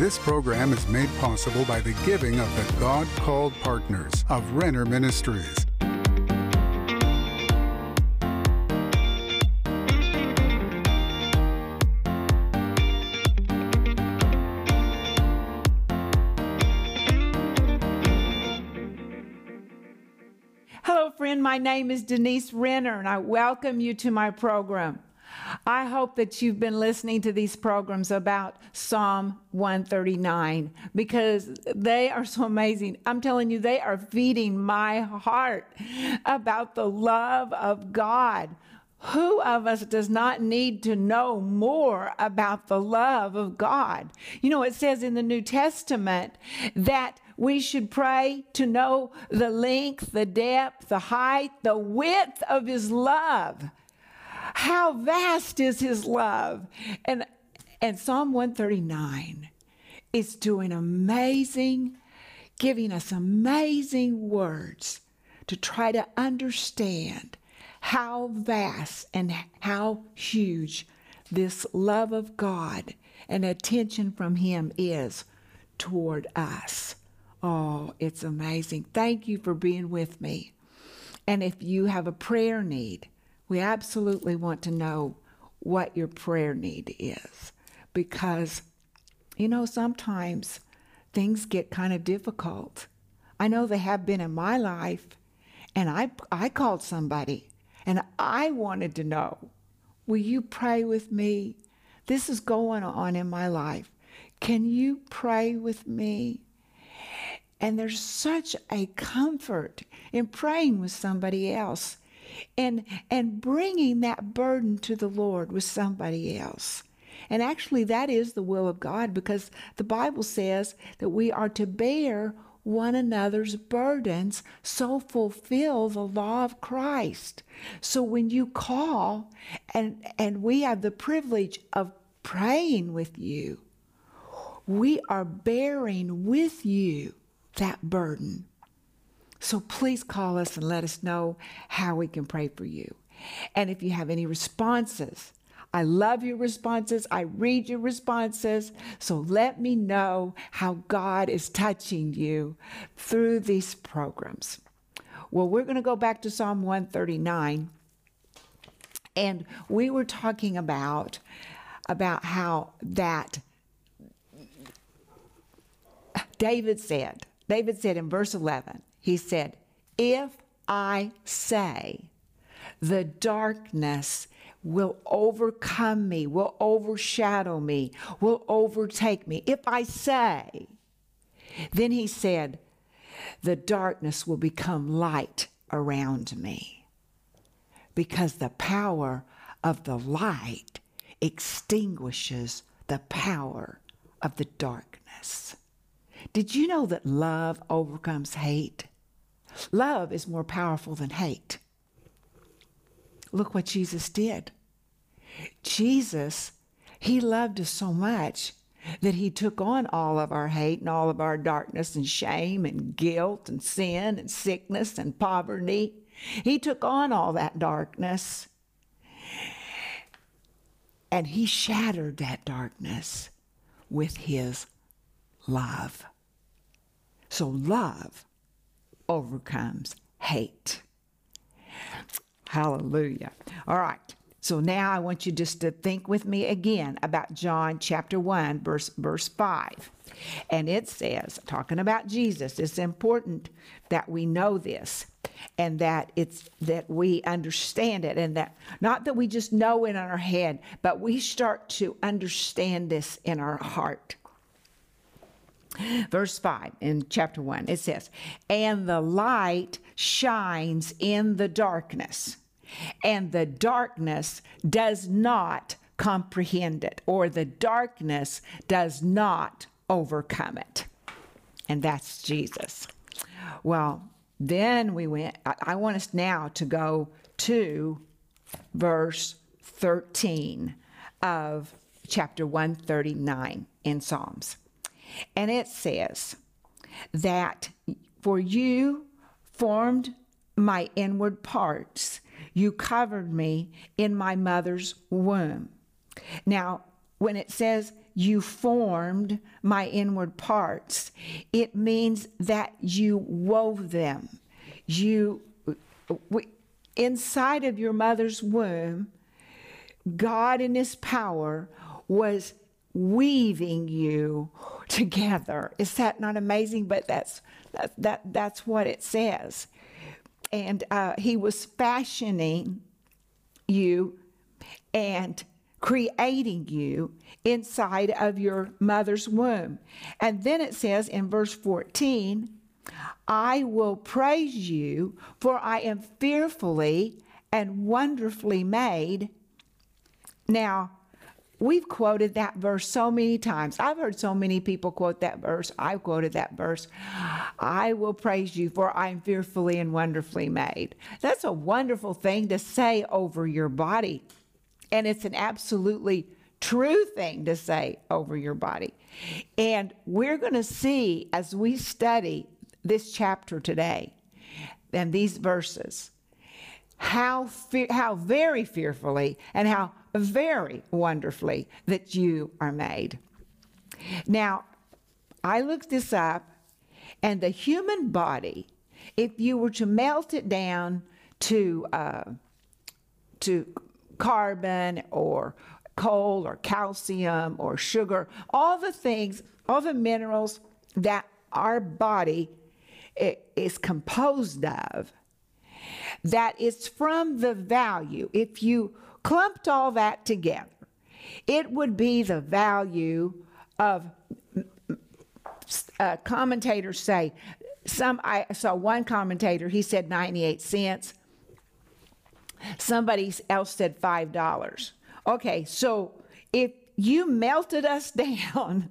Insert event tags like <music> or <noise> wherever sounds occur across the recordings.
This program is made possible by the giving of the God called partners of Renner Ministries. Hello, friend. My name is Denise Renner, and I welcome you to my program. I hope that you've been listening to these programs about Psalm 139 because they are so amazing. I'm telling you, they are feeding my heart about the love of God. Who of us does not need to know more about the love of God? You know, it says in the New Testament that we should pray to know the length, the depth, the height, the width of His love. How vast is His love? And, and Psalm 139 is doing amazing, giving us amazing words to try to understand how vast and how huge this love of God and attention from Him is toward us. Oh, it's amazing. Thank you for being with me. And if you have a prayer need, we absolutely want to know what your prayer need is because, you know, sometimes things get kind of difficult. I know they have been in my life, and I, I called somebody and I wanted to know will you pray with me? This is going on in my life. Can you pray with me? And there's such a comfort in praying with somebody else and, and bringing that burden to the Lord with somebody else. And actually, that is the will of God because the Bible says that we are to bear one another's burdens, so fulfill the law of Christ. So when you call and and we have the privilege of praying with you, we are bearing with you that burden. So please call us and let us know how we can pray for you. And if you have any responses, I love your responses. I read your responses. So let me know how God is touching you through these programs. Well, we're going to go back to Psalm 139. And we were talking about about how that David said, David said in verse 11, he said, If I say the darkness will overcome me, will overshadow me, will overtake me, if I say, then he said, the darkness will become light around me because the power of the light extinguishes the power of the darkness. Did you know that love overcomes hate? Love is more powerful than hate. Look what Jesus did. Jesus, he loved us so much that he took on all of our hate and all of our darkness and shame and guilt and sin and sickness and poverty. He took on all that darkness and he shattered that darkness with his love. So love overcomes hate. Hallelujah. All right. So now I want you just to think with me again about John chapter 1 verse verse 5. And it says, talking about Jesus, it's important that we know this and that it's that we understand it and that not that we just know it in our head, but we start to understand this in our heart. <laughs> Verse 5 in chapter 1, it says, And the light shines in the darkness, and the darkness does not comprehend it, or the darkness does not overcome it. And that's Jesus. Well, then we went, I want us now to go to verse 13 of chapter 139 in Psalms. And it says that for you formed my inward parts, you covered me in my mother's womb. Now, when it says you formed my inward parts. It means that you wove them. You, inside of your mother's womb, God in His power was weaving you together. Is that not amazing? But that's that, that that's what it says. And uh, He was fashioning you and creating you inside of your mother's womb. And then it says in verse 14, I will praise you, for I am fearfully and wonderfully made. Now, we've quoted that verse so many times. I've heard so many people quote that verse. I've quoted that verse. I will praise you, for I am fearfully and wonderfully made. That's a wonderful thing to say over your body. And it's an absolutely true thing to say over your body. And we're going to see as we study this chapter today and these verses how fe- how very fearfully and how very wonderfully that you are made. Now, I looked this up and the human body if you were to melt it down to uh, to carbon or coal or calcium or sugar, all the things, all the minerals that our body is composed of, that is from the value. If you clumped all that together, it would be the value of uh, commentators say some i saw one commentator he said 98 cents Somebody else said $5. Okay, so if you melted us <laughs> down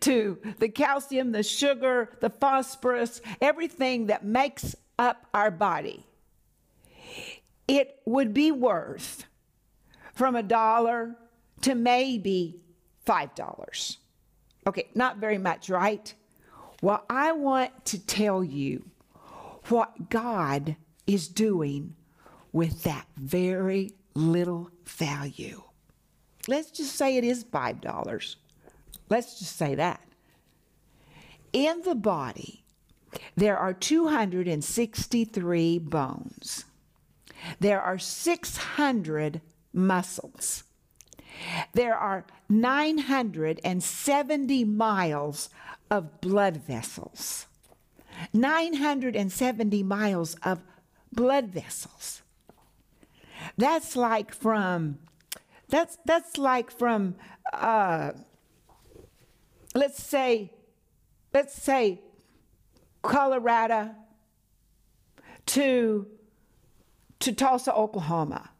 to the calcium, the sugar, the phosphorus, everything that makes up our body, it would be worth from a dollar to maybe $5. Okay, not very much, right? Well, I want to tell you what God is doing with that very little value. Let's just say it is $5. Let's just say that. In the body, there are 263 bones. There are 600 muscles. There are 970 miles of blood vessels. 970 miles of blood vessels. That's like from that's that's like from uh, let's say let's say Colorado to to Tulsa, Oklahoma.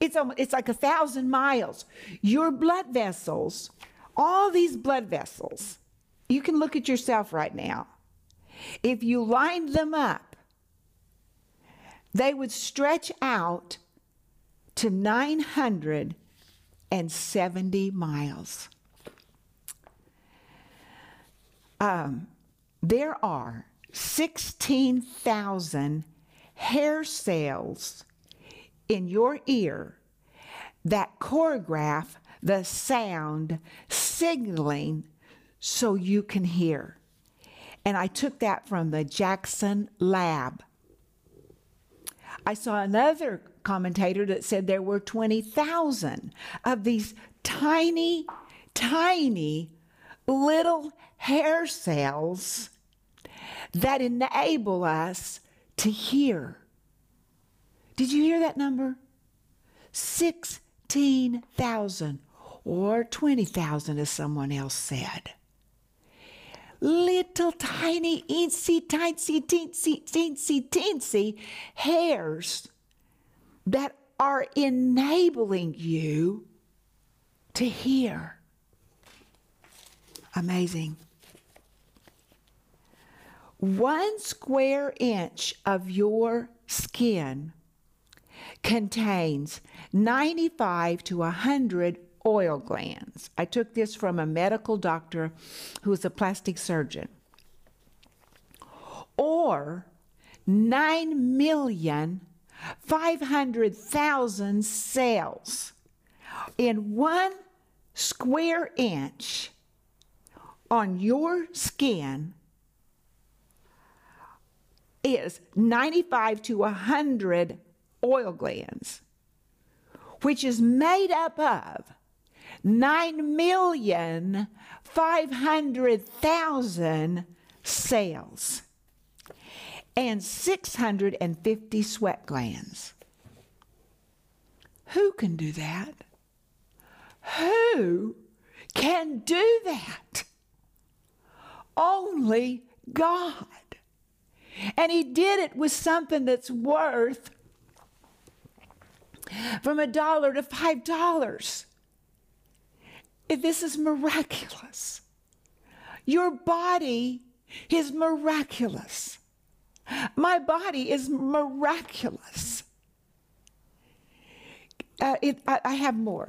It's it's like a thousand miles. Your blood vessels, all these blood vessels, you can look at yourself right now. If you lined them up, they would stretch out to 970 miles. Um, there are 16,000 hair cells in your ear that choreograph the sound signaling so you can hear. And I took that from the Jackson Lab. I saw another commentator that said there were 20,000 of these tiny, tiny little hair cells that enable us to hear. Did you hear that number? 16,000 or 20,000, as someone else said. Little tiny, eensy, teensy, teensy, teensy, teensy hairs that are enabling you to hear. Amazing. One square inch of your skin contains 95 to 100 oil glands. I took this from a medical doctor who is a plastic surgeon. Or 9 million 500,000 cells in one square inch on your skin is 95 to 100 oil glands, which is made up of 9,500,000 cells and 650 sweat glands. Who can do that? Who can do that? Only God. And He did it with something that's worth from a dollar to five dollars. This is miraculous. Your body is miraculous. My body is miraculous. Uh, it, I, I have more.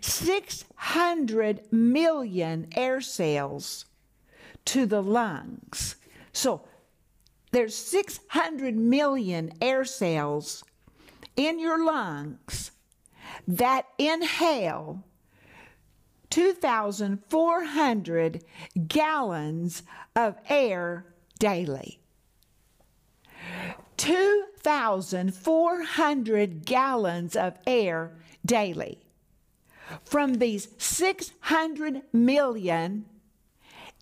600 million air cells to the lungs. So there's 600 million air cells in your lungs that inhale 2,400 gallons of air daily. 2,400 gallons of air daily. From these 600 million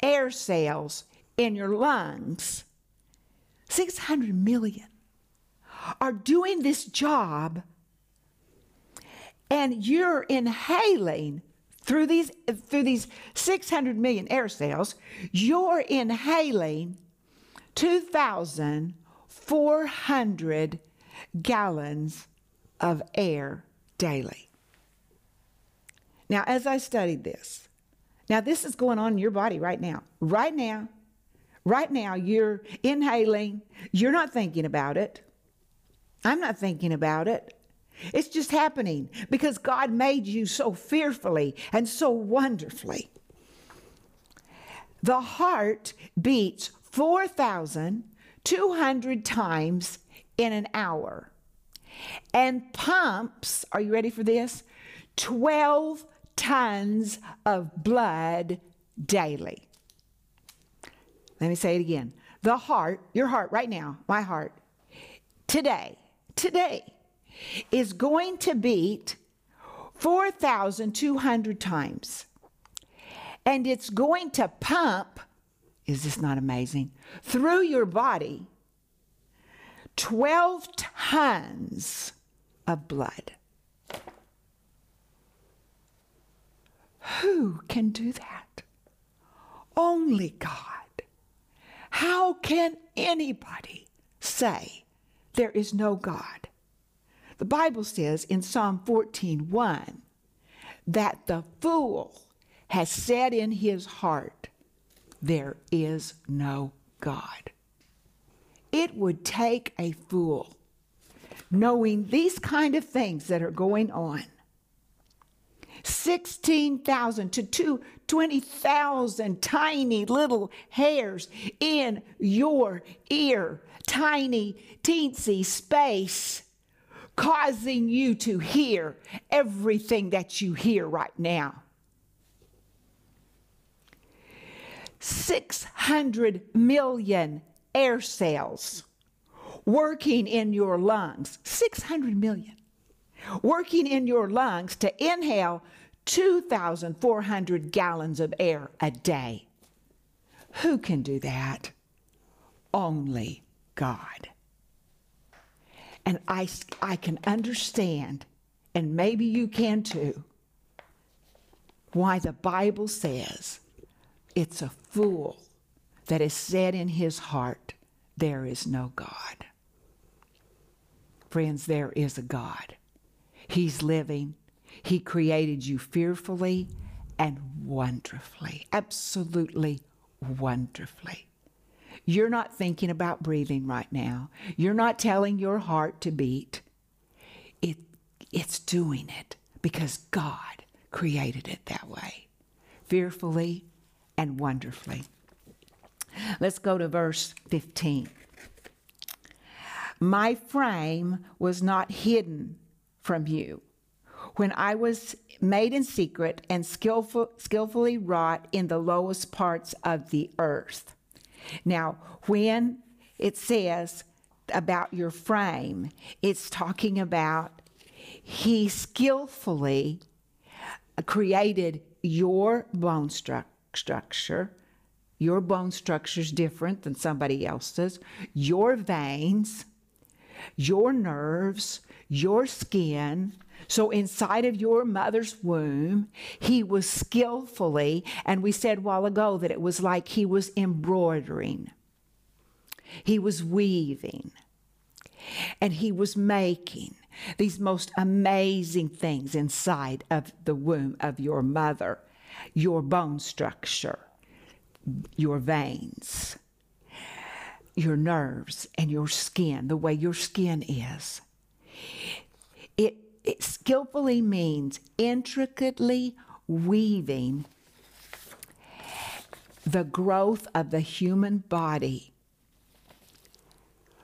air cells in your lungs, 600 million are doing this job and you're inhaling through these through these 600 million air cells you're inhaling 2400 gallons of air daily. Now as i studied this now this is going on in your body right now. Right now right now you're inhaling. You're not thinking about it i'm not thinking about it it's just happening because God made you so fearfully and so wonderfully. The heart beats 4,200 times in an hour and pumps, are you ready for this? 12 tons of blood daily. Let me say it again. The heart, your heart right now, my heart, today, today, is going to beat 4,200 times. And it's going to pump, is this not amazing? Through your body 12 tons of blood. Who can do that? Only God. How can anybody say there is no God? The Bible says in Psalm 14 1 that the fool has said in his heart, There is no God. It would take a fool knowing these kind of things that are going on 16,000 to 20,000 tiny little hairs in your ear, tiny, teensy space causing you to hear everything that you hear right now. 600 million air cells working in your lungs. 600 million. Working in your lungs to inhale 2,400 gallons of air a day. Who can do that? Only God. And I, I can understand, and maybe you can too, why the Bible says it's a fool that has said in his heart, There is no God. Friends, there is a God. He's living. He created you fearfully and wonderfully, absolutely wonderfully. You're not thinking about breathing right now. You're not telling your heart to beat. It, it's doing it because God created it that way, fearfully and wonderfully. Let's go to verse 15. My frame was not hidden from you when I was made in secret and skillful, skillfully wrought in the lowest parts of the earth. Now, when it says about your frame, it's talking about he skillfully created your bone stru- structure. Your bone structure is different than somebody else's. Your veins, your nerves, your skin. So, inside of your mother's womb, he was skillfully, and we said while ago that it was like he was embroidering, he was weaving, and he was making these most amazing things inside of the womb of your mother your bone structure, your veins, your nerves, and your skin, the way your skin is. It, it skillfully means intricately weaving the growth of the human body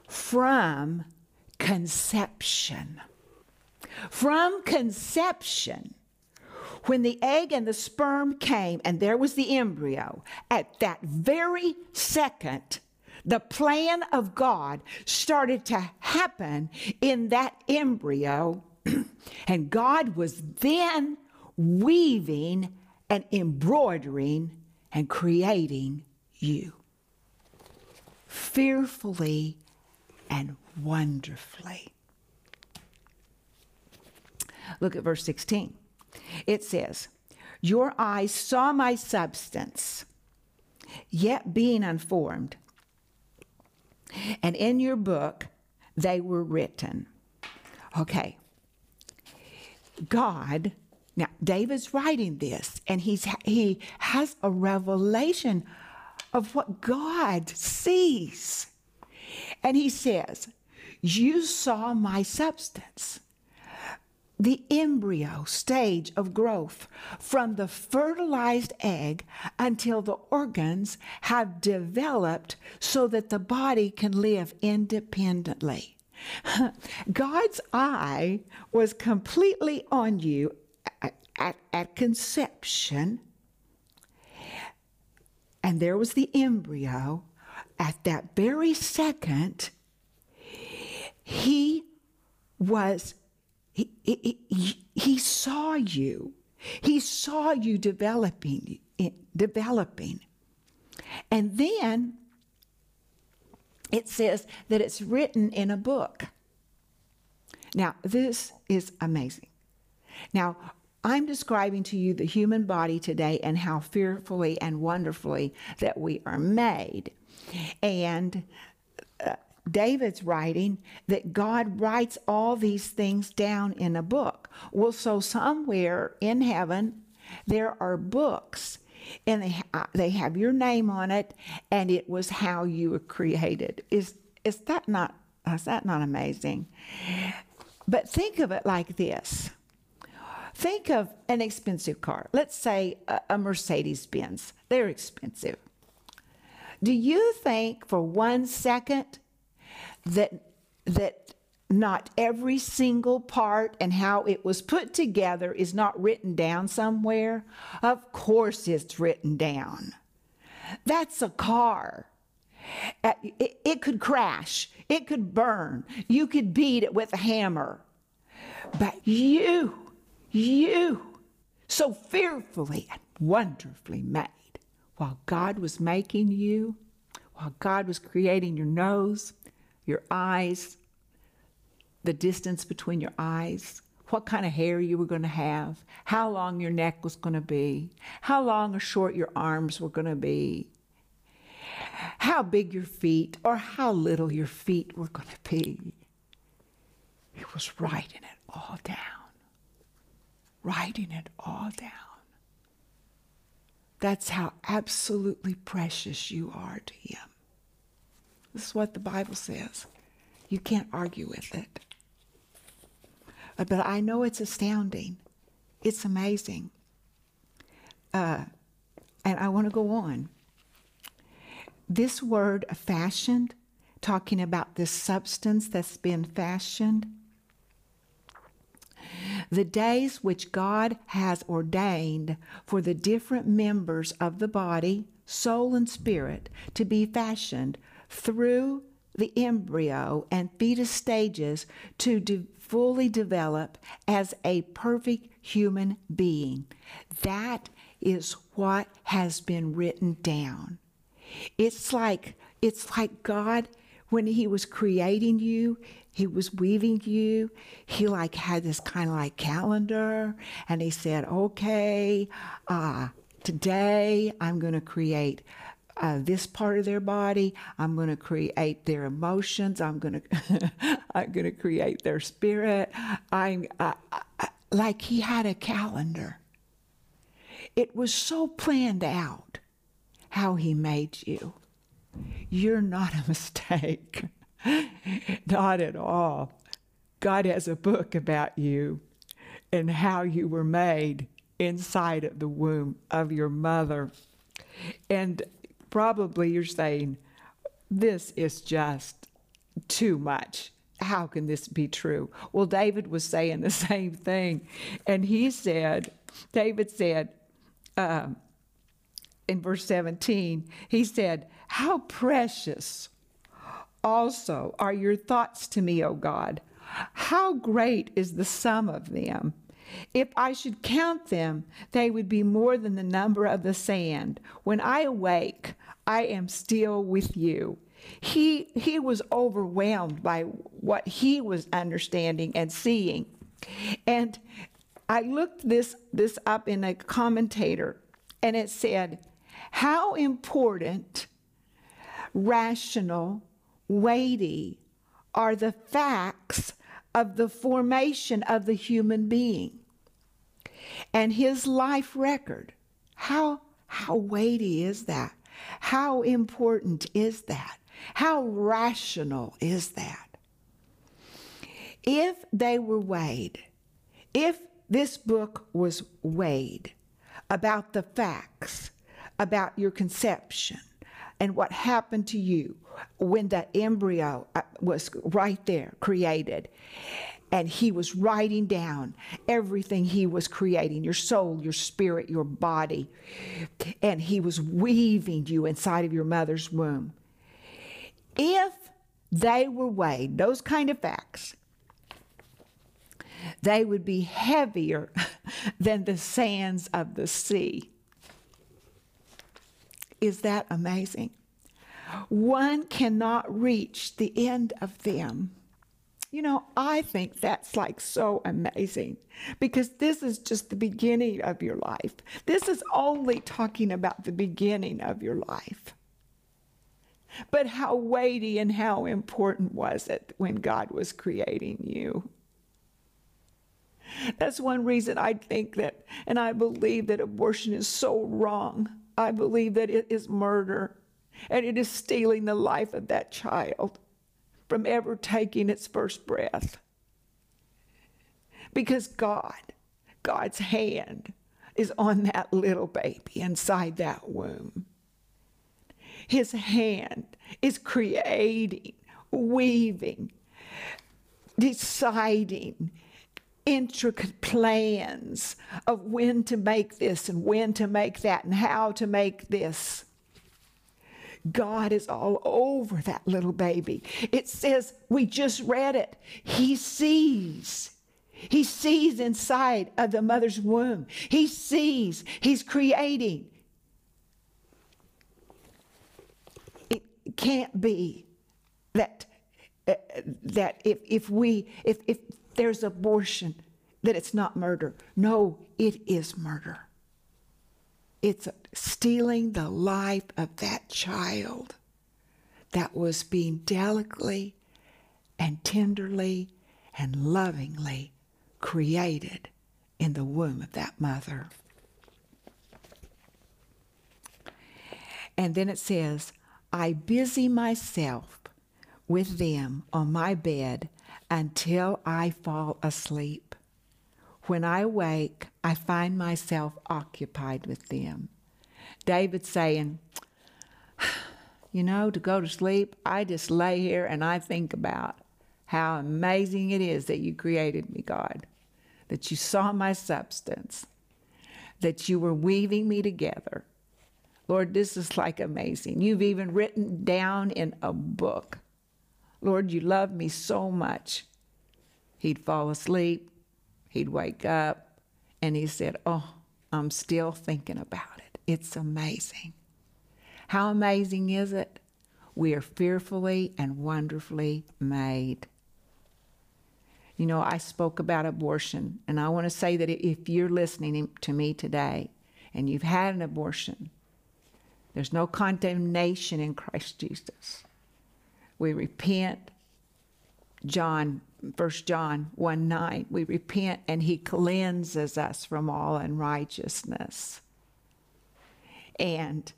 from conception. From conception, when the egg and the sperm came and there was the embryo, at that very second, the plan of God started to happen in that embryo, <clears throat> and God was then weaving and embroidering and creating you fearfully and wonderfully. Look at verse 16. It says, Your eyes saw my substance, yet being unformed, and in your book they were written. Okay. God, now David's writing this, and he's he has a revelation of what God sees. And he says, You saw my substance the embryo stage of growth from the fertilized egg until the organs have developed so that the body can live independently. <laughs> God's eye was completely on you at, at, at, conception, and there was the embryo. At that very second, he was he, he, he, saw you. He saw you developing, developing. And then it says that it's written in a book. Now, this is amazing. Now, I'm describing to you the human body today and how fearfully and wonderfully that we are made. And uh, David's writing that God writes all these things down in a book. Well, so somewhere in heaven, there are books, and they, uh, they have your name on it, and it was how you were created. Is, is, that not, is that not amazing? But think of it like this. Think of an expensive car. Let's say a, a Mercedes Benz. They're expensive. Do you think for one second that that not every single part and how it was put together is not written down somewhere? Of course it's written down. That's a car. It could crash. It could burn. You could beat it with a hammer. But you, you, so fearfully and wonderfully made, while God was making you, while God was creating your nose, your eyes, the distance between your eyes, what kind of hair you were going to have, how long your neck was going to be, how long or short your arms were going to be, how big your feet or how little your feet were going to be. He was writing it all down, writing it all down. That's how absolutely precious you are to Him. This is what the Bible says. You can't argue with it. Uh, but I know it's astounding. It's amazing. Uh, and I want to go on. This word fashioned, talking about this substance that's been fashioned, The days which God has ordained for the different members of the body, soul, and spirit to be fashioned through the embryo and fetus stages to de- fully develop as a perfect human being. That is what has been written down. It's like it's like God when he was creating you, he was weaving you, he like had this kind of like calendar and he said, "Okay, uh today I'm going to create uh, this part of their body. I'm going to create their emotions. I'm going <laughs> to I'm going to create their spirit. I'm uh, uh, like he had a calendar. It was so planned out how he made you. You're not a <laughs> mistake. not at all. God has a book about you and how you were made inside of the womb of your mother. And probably you're saying, This is just too much. How can this be true? Well, David was saying the <laughs> same thing. And he said, David said, um, in verse 17, he said, How precious also are your thoughts to me, O God. How great is the sum of them. If I should count them, they would be more than the number of the sand. When I awake, I am still with you. He, he was overwhelmed by what he was understanding and seeing. And I looked this, this up in a commentator, and it said, How important, rational, weighty are the facts of the formation of the human being and his life record. How, how weighty is that? How important is that? How rational is that? If they were weighed, if this book was weighed about the facts, about your conception, and what happened to you when that embryo uh, was right there created, and he was writing down everything he was creating your soul, your spirit, your body. And he was weaving you inside of your mother's womb. If they were weighed, those kind of facts, they would be heavier <laughs> than the sands of the sea. Is that amazing? One cannot reach the end of them. You know, I think that's like so amazing because this is just the beginning of your life. This is only talking about the beginning of your life. But how weighty and how important was it when God was creating you? That's one reason I think that, and I believe that abortion is so wrong. I believe that it is murder and it is stealing the life of that child from ever taking its first breath. Because God, God's hand is on that little baby inside that womb. His hand is creating, weaving, deciding intricate plans of when to make this and when to make that and how to make this. God is all over that little baby. It says, we just read it. He sees. He sees inside of the mother's womb. He sees. He's creating. It can't be that uh, that if if we if if there's abortion that it's not murder. No, it is murder. It's stealing the life of that child that was being delicately and tenderly and lovingly created in the womb of that mother. And then it says, I busy myself with them on my bed until I fall asleep. When I wake, I find myself occupied with them. David saying, <sighs> You know, to go to sleep, I just lay here and I think about how amazing it is that you created me, God. that you saw my substance, that you were weaving me together. Lord, this is like amazing. You've even written down in a book. Lord, you love me so much. He'd fall asleep, he'd wake up, and he said, Oh, I'm still thinking about it. It's amazing. How amazing is it? We are fearfully and wonderfully made. You know, I spoke about abortion, and I want to say that if you're listening to me today and you've had an abortion, there's no condemnation in Christ Jesus. We repent. John, 1 John 1 9, we repent and he cleanses us from all unrighteousness. And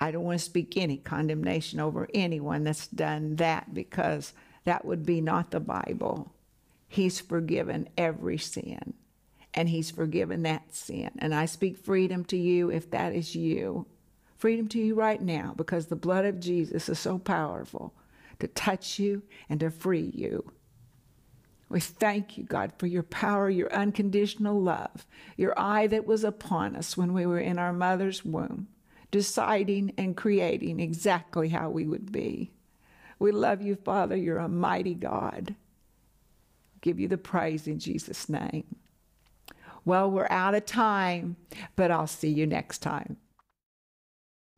I don't want to speak any condemnation over anyone that's done that because that would be not the Bible. He's forgiven every sin, and He's forgiven that sin. And I speak freedom to you if that is you. Freedom to you right now because the blood of Jesus is so powerful to touch you and to free you. We thank you, God, for your power, your unconditional love, your eye that was upon us when we were in our mother's womb, deciding and creating exactly how we would be. We love you, Father. You're a mighty God. Give you the praise in Jesus' name. Well, we're out of time, but I'll see you next time.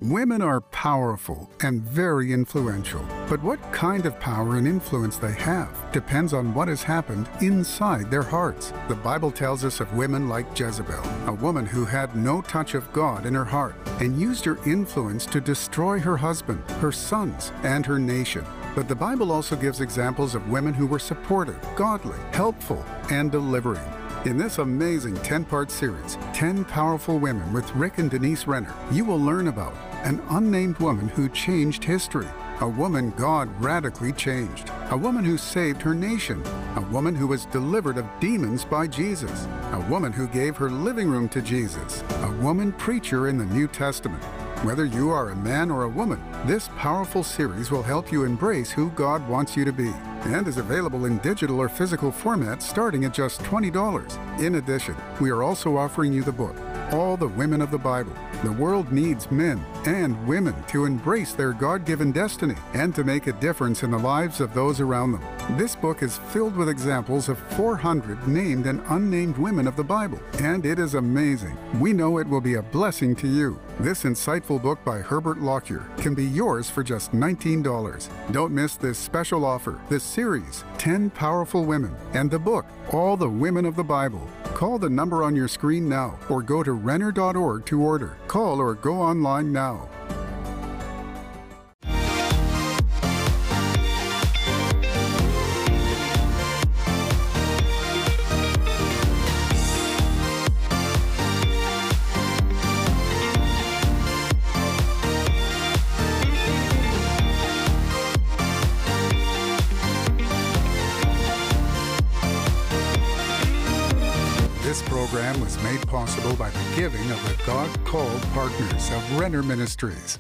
Women are powerful and very influential, but what kind of power and influence they have depends on what has happened inside their hearts. The Bible tells us of women like Jezebel, a woman who had no touch of God in her heart and used her influence to destroy her husband, her sons, and her nation. But the Bible also gives examples of women who were supportive, godly, helpful, and delivering. In this amazing 10 part series, 10 Powerful Women with Rick and Denise Renner, you will learn about an unnamed woman who changed history, a woman God radically changed, a woman who saved her nation, a woman who was delivered of demons by Jesus, a woman who gave her living room to Jesus, a woman preacher in the New Testament. Whether you are a man or a woman, this powerful series will help you embrace who God wants you to be and is available in digital or physical format starting at just $20. In addition, we are also offering you the book, All the Women of the Bible. The world needs men and women to embrace their God given destiny and to make a difference in the lives of those around them. This book is filled with examples of 400 named and unnamed women of the Bible, and it is amazing. We know it will be a blessing to you. This insightful book by Herbert Lockyer can be yours for just $19. Don't miss this special offer, this series, 10 Powerful Women, and the book, All the Women of the Bible. Call the number on your screen now or go to Renner.org to order. Call or go online now. Giving of the God called partners of Renner Ministries.